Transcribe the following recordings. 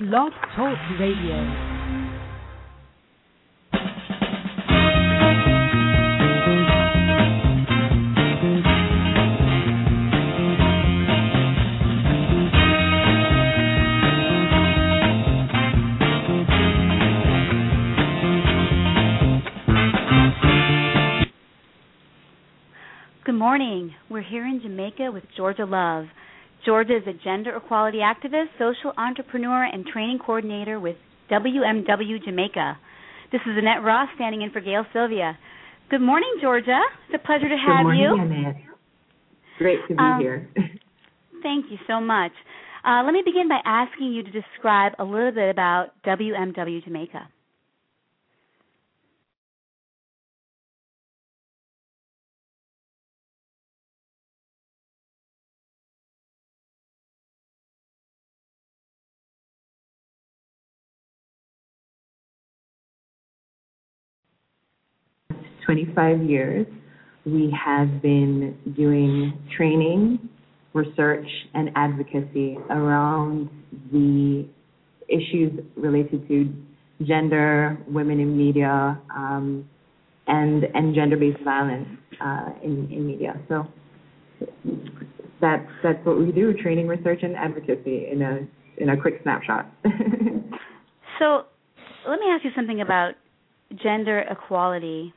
Blog Talk Radio. Good morning. We're here in Jamaica with Georgia Love. Georgia is a gender equality activist, social entrepreneur, and training coordinator with WMW Jamaica. This is Annette Ross standing in for Gail Sylvia. Good morning, Georgia. It's a pleasure to have Good morning, you. Annette. Great to be Um, here. Thank you so much. Uh, let me begin by asking you to describe a little bit about WMW Jamaica. 25 years. We have been doing training, research, and advocacy around the issues related to gender, women in media, um, and and gender-based violence uh, in in media. So that's that's what we do: training, research, and advocacy in a in a quick snapshot. So, let me ask you something about gender equality,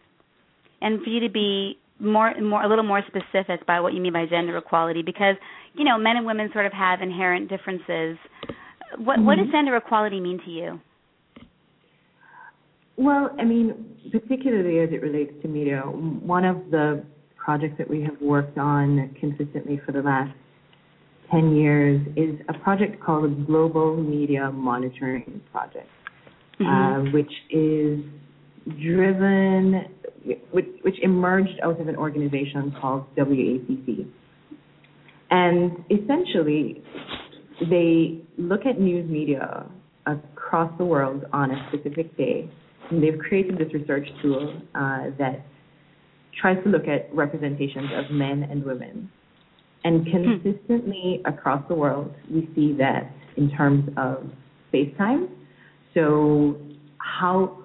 and for you to be more, more, a little more specific by what you mean by gender equality, because you know, men and women sort of have inherent differences. What, what does gender equality mean to you? Well, I mean, particularly as it relates to media, one of the projects that we have worked on consistently for the last 10 years is a project called the Global Media Monitoring Project, uh, which is driven, which, which emerged out of an organization called WACC. And essentially, they look at news media across the world on a specific day. And they've created this research tool uh, that tries to look at representations of men and women. And consistently across the world, we see that in terms of space time. So, how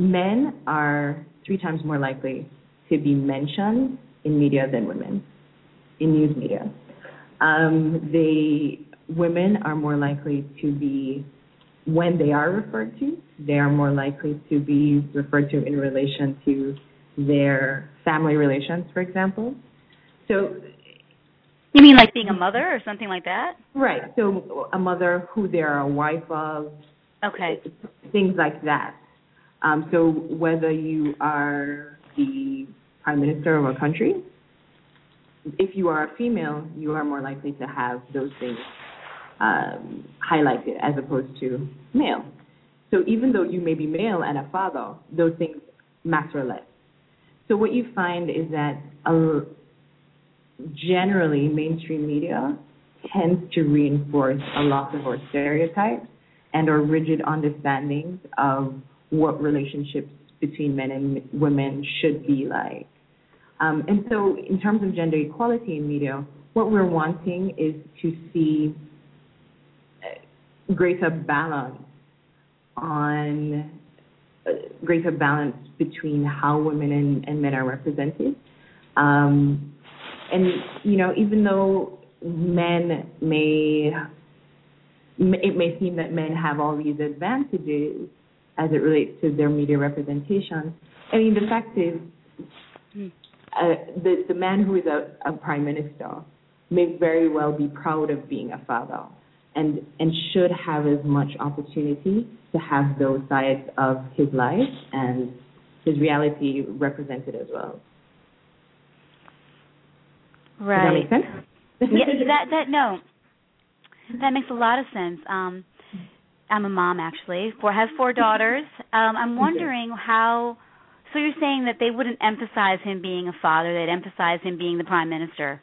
men are three times more likely to be mentioned in media than women, in news media. Um, they women are more likely to be when they are referred to, they are more likely to be referred to in relation to their family relations, for example. So, You mean like being a mother or something like that? right, so a mother who they are a wife of, Okay. things like that. Um, so whether you are the prime minister of a country, if you are a female, you are more likely to have those things um, highlighted as opposed to male. So even though you may be male and a father, those things matter less. So what you find is that uh, generally mainstream media tends to reinforce a lot of our stereotypes and our rigid understandings of what relationships between men and women should be like. Um, and so, in terms of gender equality in media, what we're wanting is to see uh, greater balance on uh, greater balance between how women and, and men are represented. Um, and you know, even though men may it may seem that men have all these advantages as it relates to their media representation. I mean, the fact is, uh, the the man who is a, a prime minister may very well be proud of being a father, and and should have as much opportunity to have those sides of his life and his reality represented as well. Right. Does that make sense? yeah, that that no. that makes a lot of sense. Um, I'm a mom actually. Four has four daughters. Um, I'm wondering how. So you're saying that they wouldn't emphasize him being a father; they'd emphasize him being the prime minister.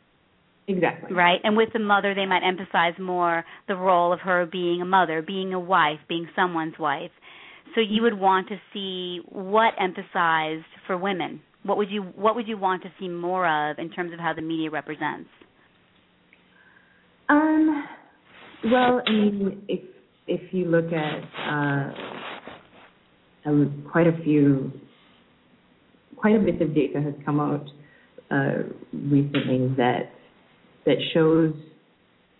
Exactly. Right. And with the mother, they might emphasize more the role of her being a mother, being a wife, being someone's wife. So you would want to see what emphasized for women. What would you What would you want to see more of in terms of how the media represents? Um. Well, I mean, if if you look at uh, um, quite a few, quite a bit of data has come out uh, recently that that shows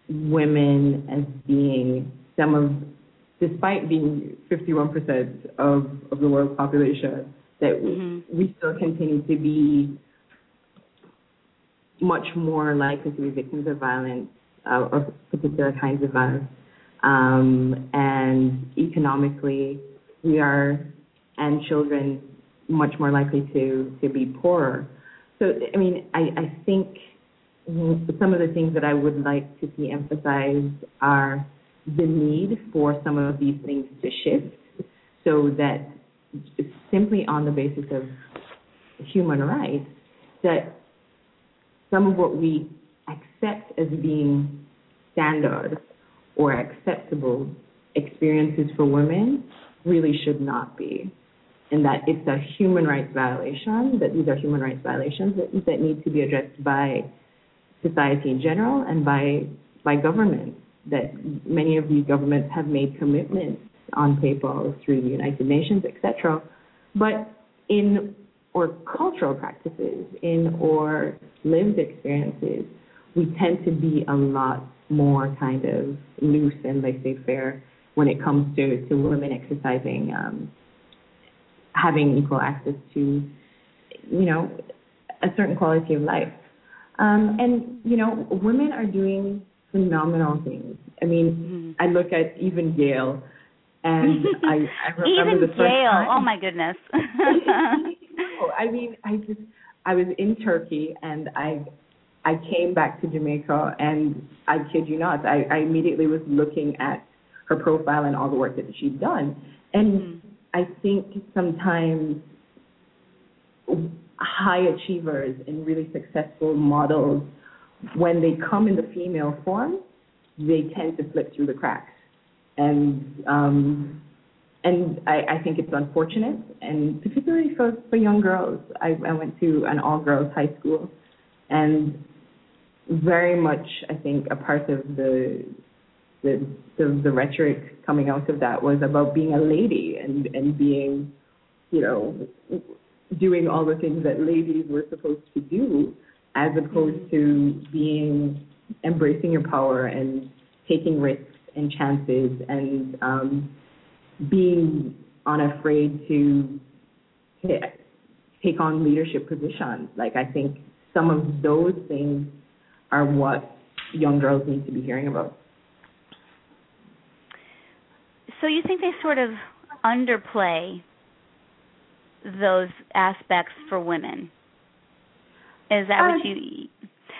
women as being some of, despite being 51% of, of the world population, that mm-hmm. we still continue to be much more likely to be victims of violence uh, or particular kinds of violence. Um, and economically, we are, and children, much more likely to, to be poorer. So, I mean, I, I think some of the things that I would like to see emphasized are the need for some of these things to shift so that it's simply on the basis of human rights, that some of what we accept as being standard or acceptable experiences for women really should not be. And that it's a human rights violation, that these are human rights violations that, that need to be addressed by society in general and by by governments that many of these governments have made commitments on paper through the United Nations, etc. But in or cultural practices, in or lived experiences, we tend to be a lot more kind of loose and laissez-faire when it comes to, to women exercising, um, having equal access to, you know, a certain quality of life. Um, and you know, women are doing phenomenal things. I mean, mm-hmm. I look at even Gail, and I, I remember even the first Gail. time. Oh my goodness. no, I mean, I just I was in Turkey and I I came back to Jamaica and I kid you not, I, I immediately was looking at her profile and all the work that she'd done. And mm-hmm. I think sometimes high achievers and really successful models, when they come in the female form, they tend to slip through the cracks. And um, and I, I think it's unfortunate, and particularly for, for young girls. I, I went to an all girls high school, and very much I think a part of the the, the the rhetoric coming out of that was about being a lady and and being, you know, doing all the things that ladies were supposed to do, as opposed to being embracing your power and taking risks and chances and um, being unafraid to take on leadership positions. Like I think some of those things are what young girls need to be hearing about. So you think they sort of underplay those aspects for women? Is that um, what you?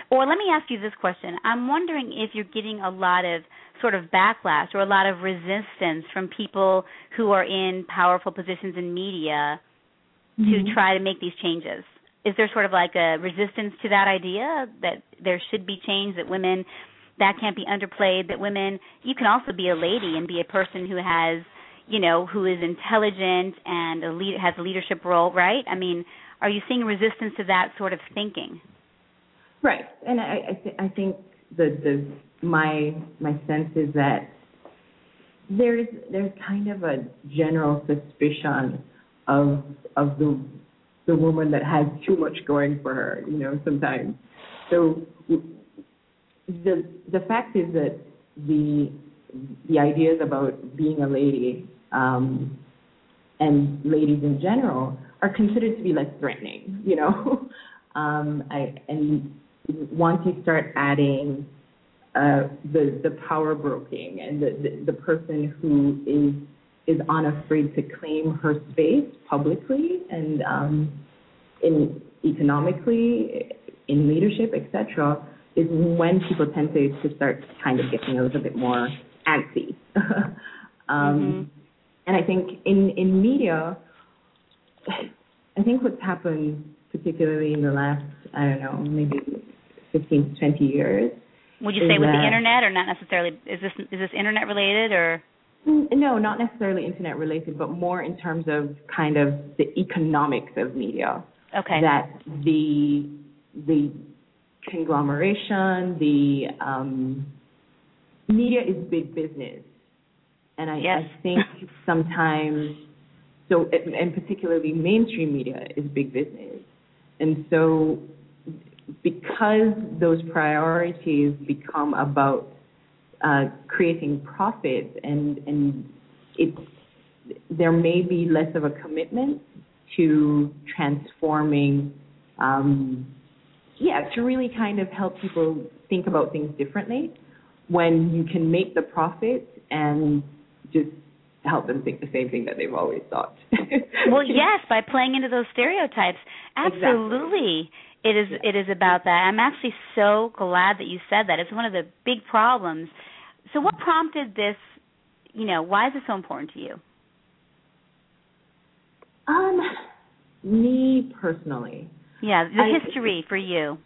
Or let me ask you this question. I'm wondering if you're getting a lot of sort of backlash or a lot of resistance from people who are in powerful positions in media mm-hmm. to try to make these changes. Is there sort of like a resistance to that idea that there should be change that women that can't be underplayed that women you can also be a lady and be a person who has you know, who is intelligent and a lead, has a leadership role, right? I mean, are you seeing resistance to that sort of thinking? Right, and I I, th- I think the the my my sense is that there's there's kind of a general suspicion of of the the woman that has too much going for her, you know, sometimes. So the the fact is that the the ideas about being a lady um, and ladies in general are considered to be less threatening, you know. um, I, and once you start adding uh, the the power broking and the, the, the person who is is unafraid to claim her space publicly and um, in economically in leadership, etc., is when people tend to, to start kind of getting a little bit more antsy. um, Mm-hmm. And I think in, in media, I think what's happened, particularly in the last, I don't know, maybe 15 to 20 years. Would you say with the internet or not necessarily? Is this is this internet related or? No, not necessarily internet related, but more in terms of kind of the economics of media. Okay. That the the conglomeration, the um, media is big business, and I, Yes. I think sometimes so, and particularly mainstream media is big business, and so because those priorities become about uh, creating profits and and it there may be less of a commitment to transforming um, yeah to really kind of help people think about things differently when you can make the profit and just help them think the same thing that they've always thought well, yes, by playing into those stereotypes. Absolutely. It is it is about that. I'm actually so glad that you said that. It's one of the big problems. So what prompted this, you know, why is it so important to you? um me personally Yeah, the I- history for you.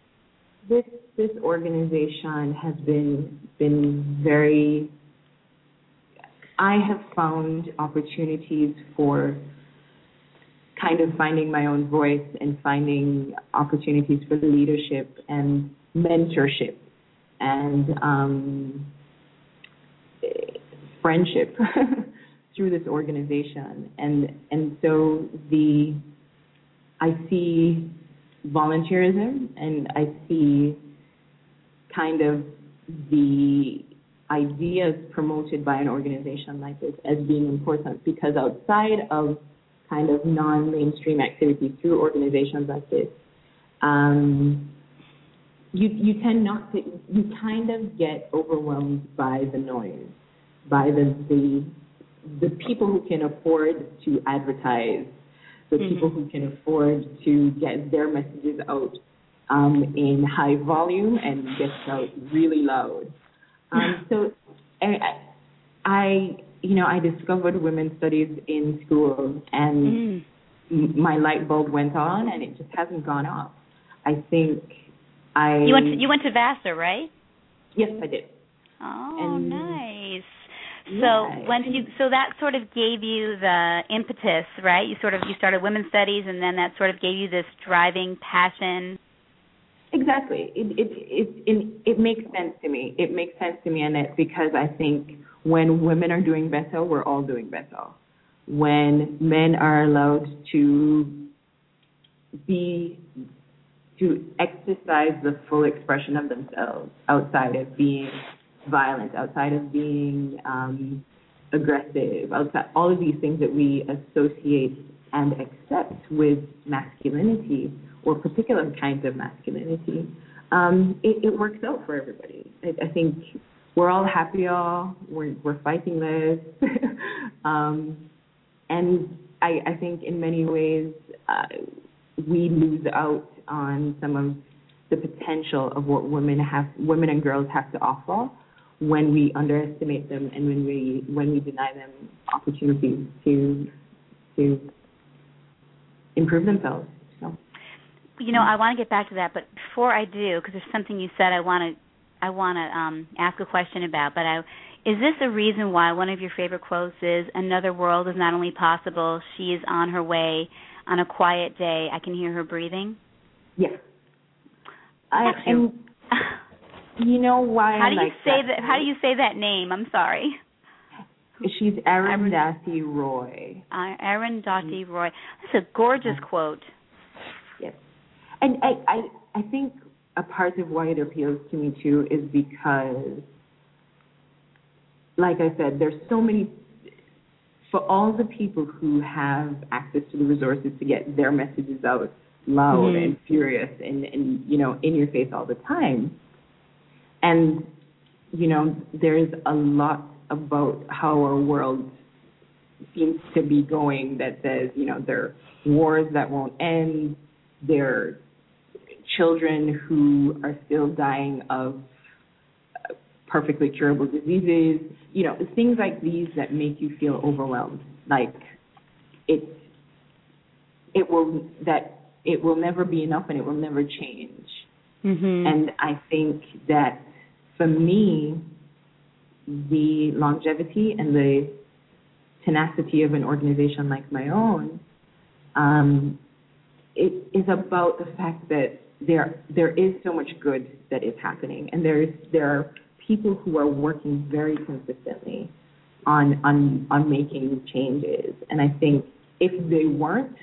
this this organization has been been very I have found opportunities for kind of finding my own voice and finding opportunities for leadership and mentorship and um, friendship through this organization. And and so the I see volunteerism and I see kind of the ideas promoted by an organization like this as being important because outside of kind of non-mainstream activities through organizations like this, um, you you tend not to you kind of get overwhelmed by the noise, by the the the people who can afford to advertise, the Mhm. people who can afford to get their messages out um, in high volume and get out really loud. Um, so I, I, you know, I discovered women's studies in school, and Mm. my light bulb went on, and it just hasn't gone off. I think I. You went to, you went to Vassar, right? Yes, I did. Oh, And- nice. So Yeah, and- you so that sort of gave you the impetus, right? You sort of you started women's studies, and then that sort of gave you this driving passion. Exactly. It it it it, it makes sense to me. It makes sense to me, Annette, because I think when women are doing better, we're all doing better. When men are allowed to be to exercise the full expression of themselves outside of being violent, outside of being um, aggressive, outside all of these things that we associate and accept with masculinity or particular kinds of masculinity, um, it, it works out for everybody. I, I think we're all happier. We're we're fighting this, um, and I, I think in many ways uh, we lose out on some of the potential of what women have, women and girls have to offer when we underestimate them and when we when we deny them opportunities to to improve themselves. So You know, I want to get back to that, but before I do, because there's something you said I want to I want to um, ask a question about. But I, is this a reason why one of your favorite quotes is "Another world is not only possible; she is on her way. On a quiet day, I can hear her breathing." yes, I That's and you know why How I do you like say that? that? How do you say that name? I'm sorry. She's Arundhati Roy. Uh, Erin Dottie Roy. That's a gorgeous quote. Yes. And I, I I think a part of why it appeals to me too is because like I said, there's so many for all the people who have access to the resources to get their messages out loud Mhm. and furious and, and you know, in your face all the time. And, you know, there's a lot about how our world seems to be going that says, you know, there are wars that won't end, there children who are still dying of perfectly curable diseases, you know, things like these that make you feel overwhelmed. Like it, it will that it will never be enough and it will never change. Mm-hmm. And I think that for me, the longevity and the tenacity of an organization like my own, um, it is about the fact that there there is so much good that is happening, and there is there are people who are working very consistently on on on making changes. And I think if they weren't,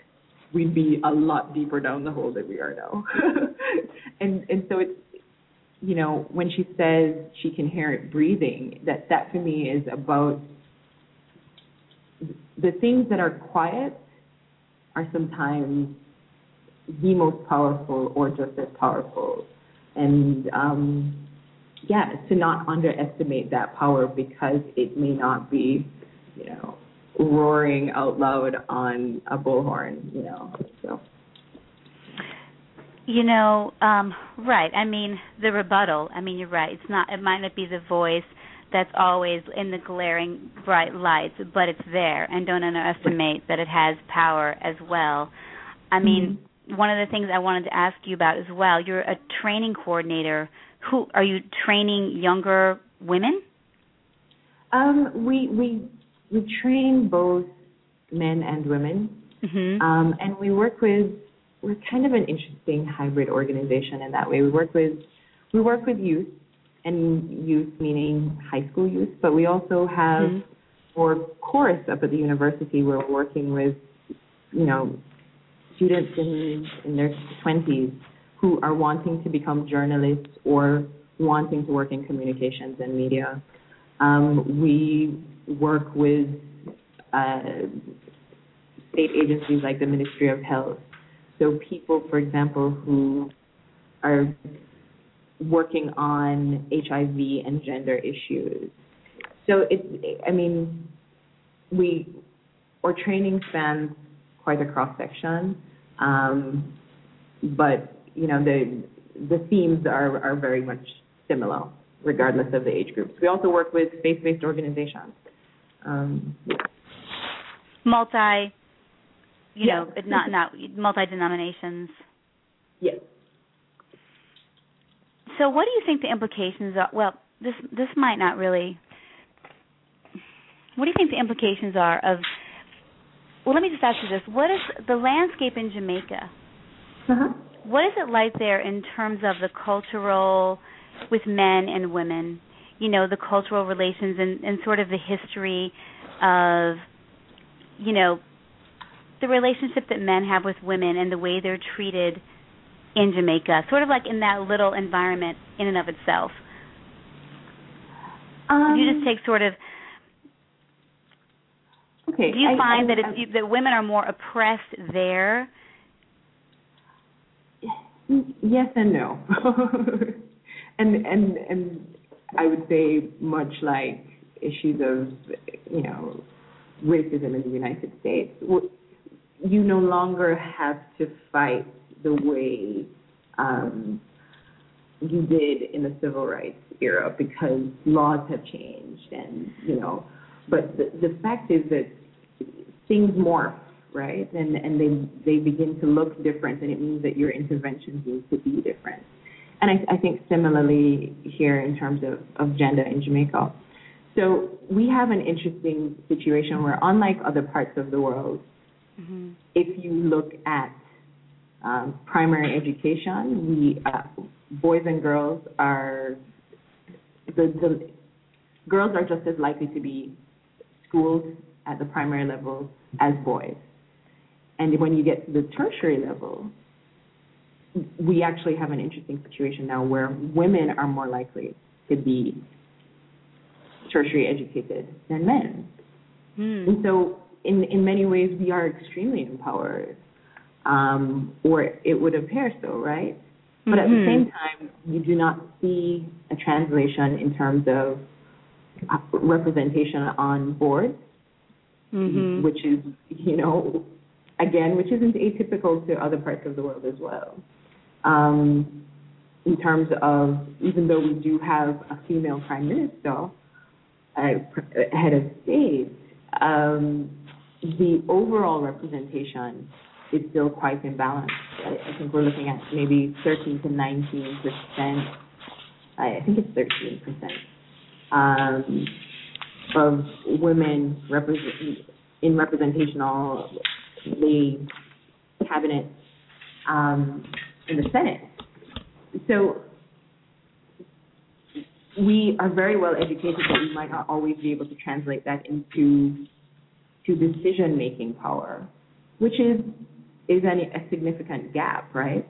we'd be a lot deeper down the hole than we are now. and and so it's you know when she says she can hear it breathing, that that for me is about the things that are quiet are sometimes the most powerful or just as powerful. And um, yeah, to not underestimate that power because it may not be, you know, roaring out loud on a bullhorn, you know. So You know, um, right. I mean, the rebuttal. I mean, you're right. It's not. It might not be the voice that's always in the glaring bright lights, but it's there, and don't underestimate that it has power as well. I mean, mm-hmm. One of the things I wanted to ask you about as well. You're a training coordinator. Who are you training younger women? Um, we we we train both men and women, mm-hmm. um, and we work with. We're kind of an interesting hybrid organization in that way. We work with we work with youth, and youth meaning high school youth, but we also have mm-hmm. for chorus up at the university. We're working with you know students in in their twenties who are wanting to become journalists or wanting to work in communications and media. Um, we work with uh, state agencies like the Ministry of Health. So people, for example, who are working on HIV and gender issues. So I mean, we, our training spans quite a cross section, um, but you know the the themes are are very much similar regardless of the age groups. We also work with faith-based organizations. Um, yeah. Multi, you Yeah. know, not not multi denominations. yes. So, what do you think the implications are? Well, this this might not really. What do you think the implications are of? Well, let me just ask you this: What is the landscape in Jamaica? Uh-huh. What is it like there in terms of the cultural, with men and women? You know, the cultural relations and, and sort of the history of, you know, the relationship that men have with women and the way they're treated in Jamaica, sort of like in that little environment in and of itself. Um, you just take sort of. Okay. Do you I- find I- that it's, that women are more oppressed there? Yes and no. and and and I would say much like issues of you know racism in the United States, you no longer have to fight the way um, you did in the civil rights era because laws have changed and you know. But the, the fact is that things morph right? And and they they begin to look different, and it means that your interventions need to be different. And I, I think similarly here in terms of, of gender in Jamaica. So we have an interesting situation where, unlike other parts of the world, Mm-hmm. if you look at um, primary education, we uh, boys and girls are the, the girls are just as likely to be schooled at the primary level as boys. And when you get to the tertiary level, we actually have an interesting situation now where women are more likely to be tertiary educated than men. Hmm. And so, in, in many ways, we are extremely empowered, um, or it would appear so, right? But at the Mhm. same time, you do not see a translation in terms of representation on boards, Mhm. which is, you know, again, which isn't atypical to other parts of the world as well. Um, in terms of even though we do have a female prime minister uh, head of state, um, the overall representation is still quite imbalanced. I, I think we're looking at maybe 13 to 19 percent. I think it's 13 percent um, of women represent in representational the cabinet um, in the Senate. So we are very well educated, but we might not always be able to translate that into to decision making power, which is is an, a significant gap, right?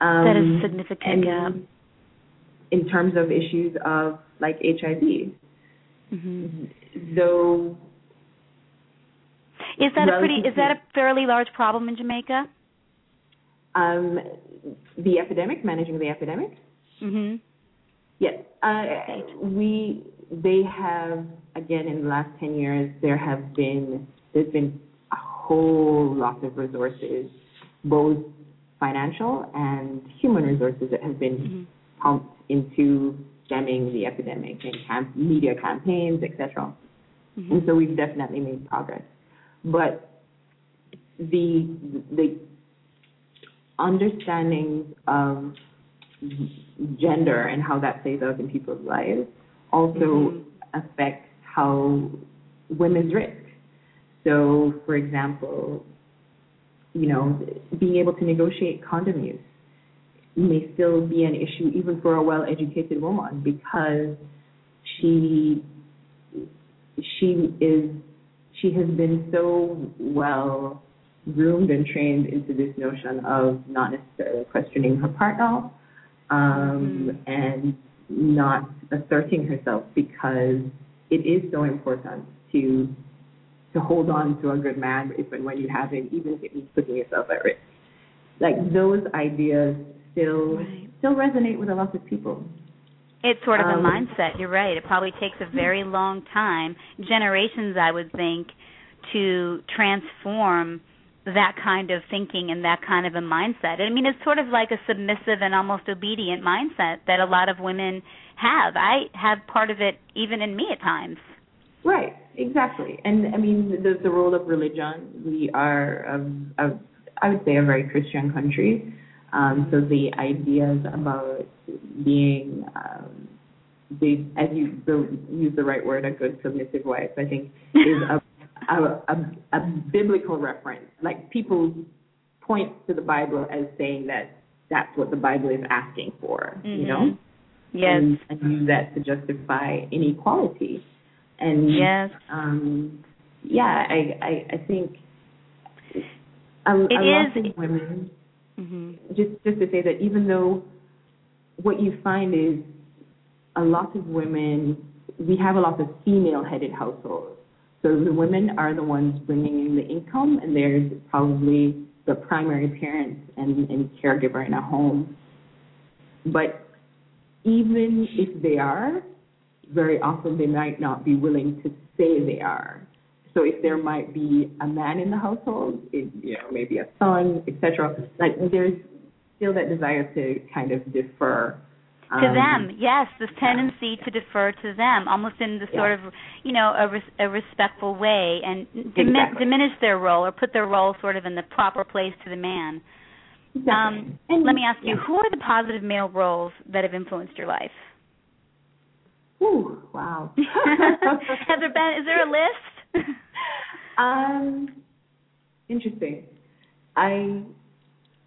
Um, that is a significant gap. In terms of issues of like HIV, mm-hmm. though. Is that a pretty? Is that a fairly large problem in Jamaica? Um, the epidemic, managing the epidemic. Mm-hmm. Yes, uh, we they have again in the last ten years there have been there's been a whole lot of resources, both financial and human resources that have been mm-hmm. pumped into stemming the epidemic and camp, media campaigns, etc. Mm-hmm. And so we've definitely made progress, but the the understanding of gender and how that plays out in people's lives also mm-hmm. affects how women's risk. So, for example, you know, being able to negotiate condom use may still be an issue even for a well-educated woman because she she is she has been so well groomed and trained into this notion of not necessarily questioning her partner um, mm-hmm. and not asserting herself because it is so important to to hold on to a good man if and when you have it, even if it means putting yourself at risk. Like those ideas still right. still resonate with a lot of people. It's sort of um, a mindset. You're right. It probably takes a very long time, generations, I would think, to transform that kind of thinking and that kind of a mindset. I mean, it's sort of like a submissive and almost obedient mindset that a lot of women have. I have part of it even in me at times. Right, exactly. And I mean, the the role of religion. We are, um, a, I would say, a very Christian country. Um, so the ideas about being, um, the, as you the, use the right word, a good submissive wife, I think is a a, a, a biblical reference. Like people point to the Bible as saying that that's what the Bible is asking for, mm-hmm. you know? Yes. And, and use that to justify inequality. And yes. um yeah, I I, I think a, it a lot of women mm-hmm. just just to say that even though what you find is a lot of women we have a lot of female headed households so the women are the ones bringing in the income, and there's probably the primary parent and, and caregiver in a home. But even if they are, very often they might not be willing to say they are. So if there might be a man in the household, it, you know, maybe a son, etc., like there's still that desire to kind of defer to um, them yes this tendency yeah. to defer to them almost in the sort of you know a, res- a respectful way and dim- exactly. diminish their role or put their role sort of in the proper place to the man exactly. um, and let me ask you who are the positive male roles that have influenced your life Ooh, wow has there been is there a list um interesting i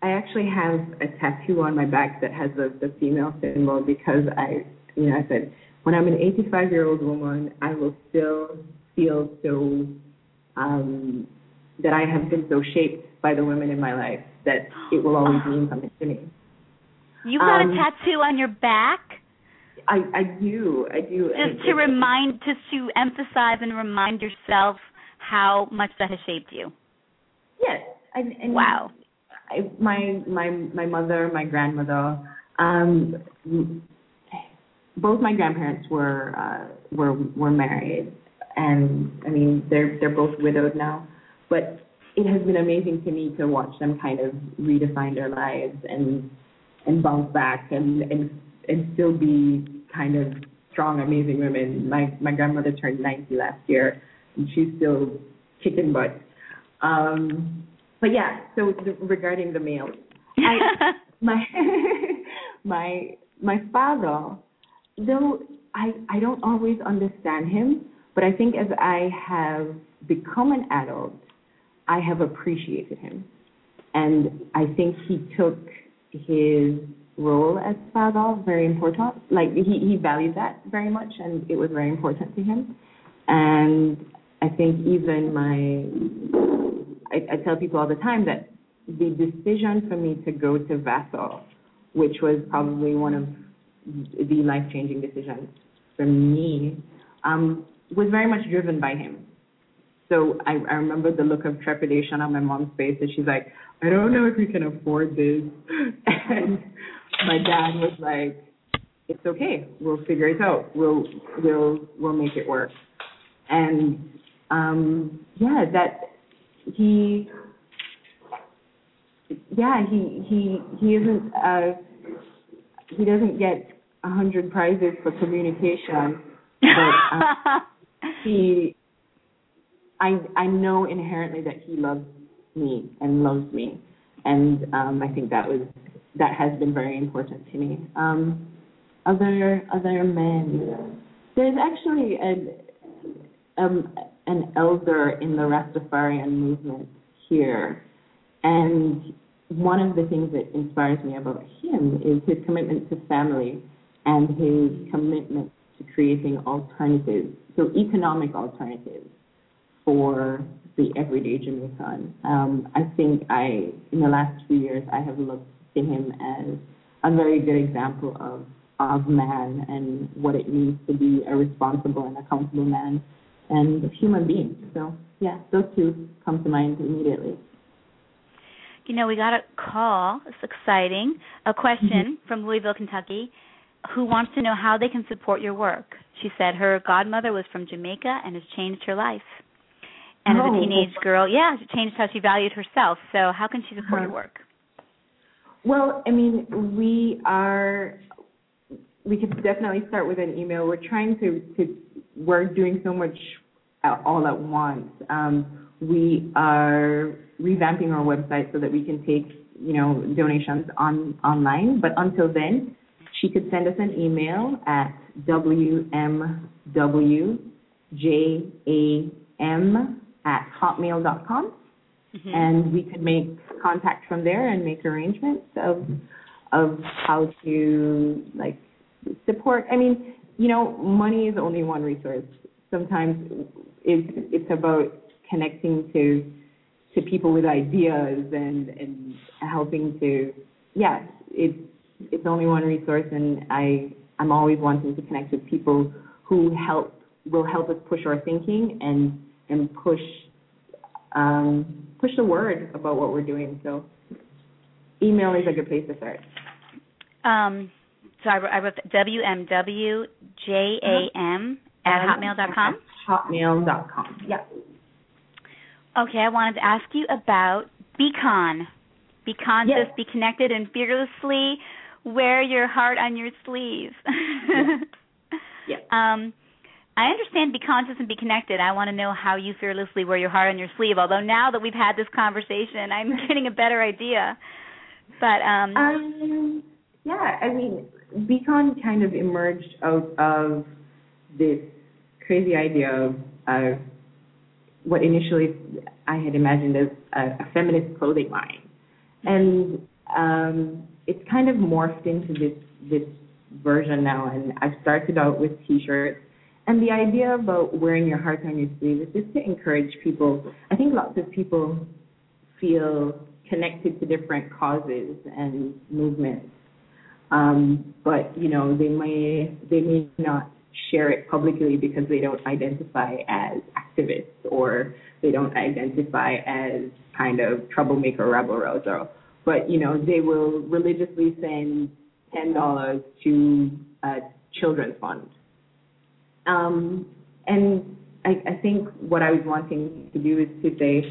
I actually have a tattoo on my back that has the, the female symbol because I, you know, I said, when I'm an 85 year old woman, I will still feel so, um, that I have been so shaped by the women in my life that it will always mean something to me. You got um, a tattoo on your back? I, I do, I do. Just to remind, just to emphasize and remind yourself how much that has shaped you. Yes. And, and wow I, my my my mother, my grandmother, um, both my grandparents were uh, were were married, and I mean they're they're both widowed now, but it it has been amazing to me to watch them kind of redefine their lives and and bounce back and and and still be kind of strong, amazing women. My my grandmother turned 90 last year, and she's still kicking butt. Um, but yeah, so the, regarding the males, I, my my my father, though I I don't always understand him, but I think as I have become an adult, I have appreciated him, and I think he took his role as father very important. Like he he valued that very much, and it was very important to him. And I think even my I, I tell people all the time that the decision for me to go to Vassar, which was probably one of the life changing decisions for me, um, was very much driven by him. So I, I remember the look of trepidation on my mom's face and she's like, I don't know if we can afford this. and my dad was like, It's okay, we'll figure it out. We'll we'll we'll make it work. And um yeah, that he yeah, he he he isn't uh he doesn't get a hundred prizes for communication, but uh, he I I know inherently that he loves me and loves me, and um, I think that was that has been very important to me. Um, other other men, there's actually an um, an elder in the Rastafarian movement here, and one of the things that inspires me about him is his commitment to family and his commitment to creating alternatives, so economic alternatives for the everyday Jamaican. Um, I think I, in the last few years, I have looked to him as a very good example of of man and what it means to be a responsible and accountable man and a human being. So yeah, those two come to mind immediately. You know, we got a call. It's exciting. A question mm-hmm. from Louisville, Kentucky, who wants to know how they can support your work. She said her godmother was from Jamaica and has changed her life. And oh. as a oh. teenage girl, yeah, it changed how she valued herself. So how can she support uh-huh. your work? Well, I mean, we are. We could definitely start with an email. We're trying to to. We're doing so much all at once. Um, we are revamping our website so that we can take you know donations on online. But until then, she could send us an email at wmwjam at hotmail.com, mm-hmm. and we could make contact from there and make arrangements of of how to like support. I mean, you know, money is only one resource. Sometimes it's it's about connecting to to people with ideas and and helping to yeah it's it's only one resource and i i'm always wanting to connect with people who help will help us push our thinking and and push um, push the word about what we're doing. So email is a good place to start. Um, so I, I wrote WMWJAM at hotmail.com. Hotmail.com. Yeah. Okay, I wanted to ask you about Beacon. Be conscious, yes. be connected, and fearlessly wear your heart on your sleeve. yes. yes. Um, I understand be conscious and be connected. I want to know how you fearlessly wear your heart on your sleeve. Although now that we've had this conversation, I'm getting a better idea. But um, um yeah, I mean, Beacon kind of emerged out of this crazy idea of uh, what initially I had imagined as a, a feminist clothing line, and um, it's kind of morphed into this this version now. And I've started out with T-shirts and the idea about wearing your heart on your sleeve is just to encourage people. I think lots of people feel connected to different causes and movements, um, but you know they may they may not share it publicly because they don't identify as activists or they don't identify as kind of troublemaker rebel rouser. But you know they will religiously send ten dollars to a children's fund um, and I, I think what I was wanting to do is to say,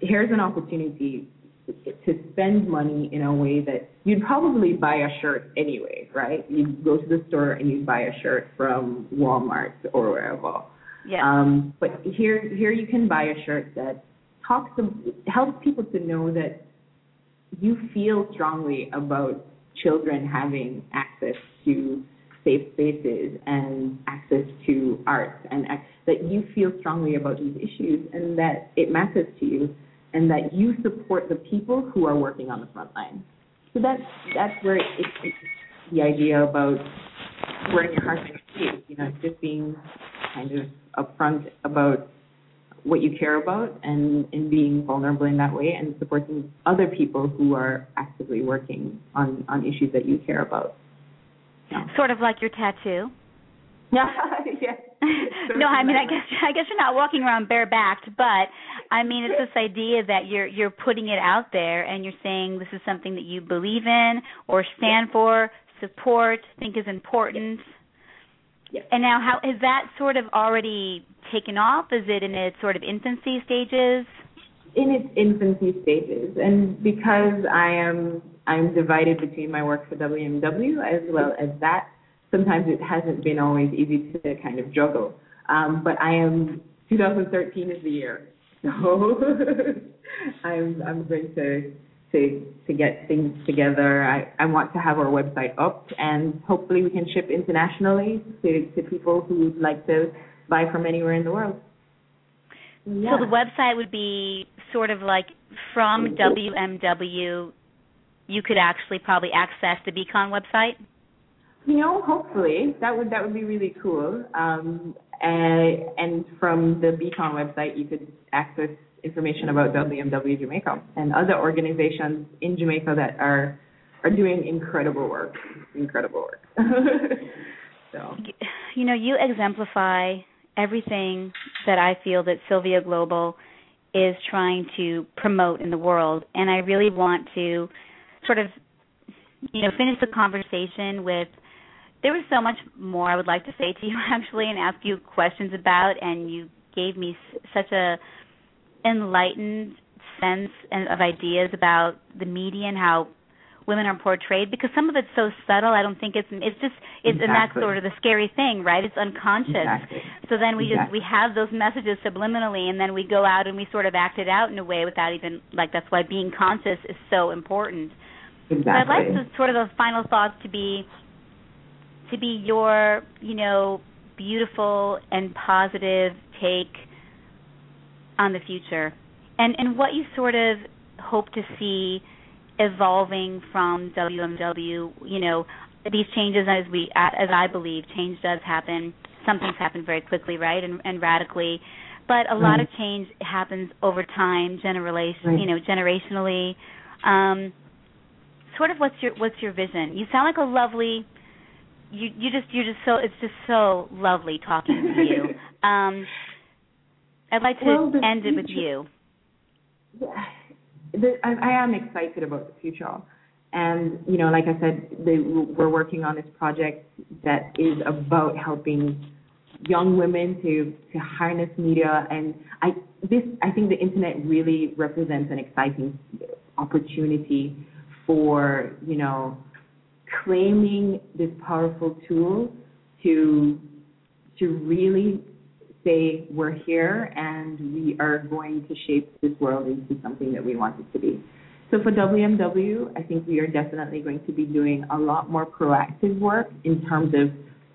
here's an opportunity to spend money in a way that you'd probably buy a shirt anyway, right? You'd go to the store and you'd buy a shirt from Walmart or wherever. Yeah. Um, but here, here you can buy a shirt that talks to, helps people to know that you feel strongly about children having access to safe spaces and access to arts and that you feel strongly about these issues and that it matters to you and that you support the people who are working on the front line. So that's that's where it, it, it, the idea about wearing your heart on your sleeve, you know, just being kind of upfront about what you care about and, and being vulnerable in that way and supporting other people who are actively working on, on issues that you care about. Yeah. Sort of like your tattoo. Yeah, yeah. no, I mean, I guess I guess you're not walking around barebacked, but I mean, it's this idea that you're you're putting it out there and you're saying this is something that you believe in or stand for, support, think is important. Yes. And now, how is that sort of already taken off? Is it in its sort of infancy stages? In its infancy stages, and because I am I'm divided between my work for WMW as well as that sometimes it hasn't been always easy to kind of juggle. Um, but I am 2013 is the year, so I'm I'm going to to to get things together. I, I want to have our website up, and hopefully we can ship internationally to to people who would like to buy from anywhere in the world. Yeah. So the website would be sort of like from WMW. You could actually probably access the Beacon website. You know, hopefully that would that would be really cool. Um, and, and from the Beacon website, you could access information about WMW Jamaica and other organizations in Jamaica that are are doing incredible work. Incredible work. so, you know, you exemplify everything that I feel that Sylvia Global is trying to promote in the world, and I really want to sort of, you know, finish the conversation with there was so much more I would like to say to you actually and ask you questions about and you gave me such a enlightened sense of ideas about the media and how women are portrayed because some of it's so subtle I don't think it's it's just it's exactly. and that's sort of the scary thing right it's unconscious exactly. so then we exactly. just we have those messages subliminally and then we go out and we sort of act it out in a way without even like that's why being conscious is so important exactly. so I'd like to sort of those final thoughts to be to be your, you know, beautiful and positive take on the future, and and what you sort of hope to see evolving from WMW. You know, these changes as we as I believe change does happen. Some things happen very quickly, right, and, and radically, but a lot of change happens over time, generation, right. you know, generationally. Um, sort of what's your what's your vision? You sound like a lovely you you just you're just so it's just so lovely talking to you. um, I'd like to well, end future, it with you. The, I, I am excited about the future, and you know, like I said, the, we're working on this project that is about helping young women to to harness media, and I this I think the internet really represents an exciting opportunity for you know claiming this powerful tool to to really say we're here and we are going to shape this world into something that we want it to be. So for WMW, I think we are definitely going to be doing a lot more proactive work in terms of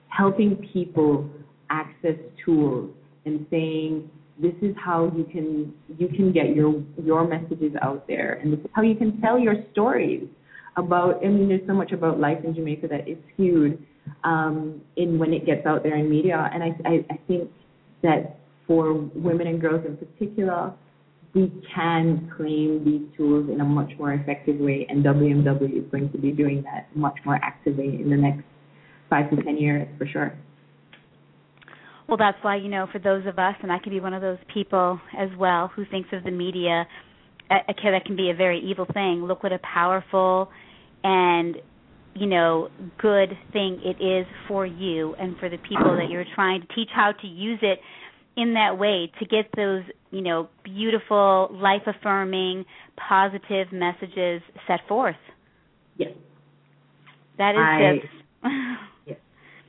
helping people access tools and saying this is how you can you can get your your messages out there and this is how you can tell your stories about I mean there's so much about life in Jamaica that is skewed um, in when it gets out there in media and I, I, I think that for women and girls in particular we can claim these tools in a much more effective way and WMW is going to be doing that much more actively in the next five to ten years for sure. Well, that's why, you know, for those of us, and I can be one of those people as well who thinks of the media, okay, that can be a very evil thing. Look what a powerful and you know good thing it is for you and for the people that you're trying to teach how to use it in that way to get those, you know, beautiful, life affirming, positive messages set forth. Yes. That is I- Yes.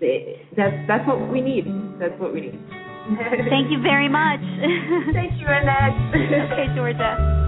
It- That's that's what we need. That's what we need. Thank you very much. Thank you, Annette. okay, Georgia.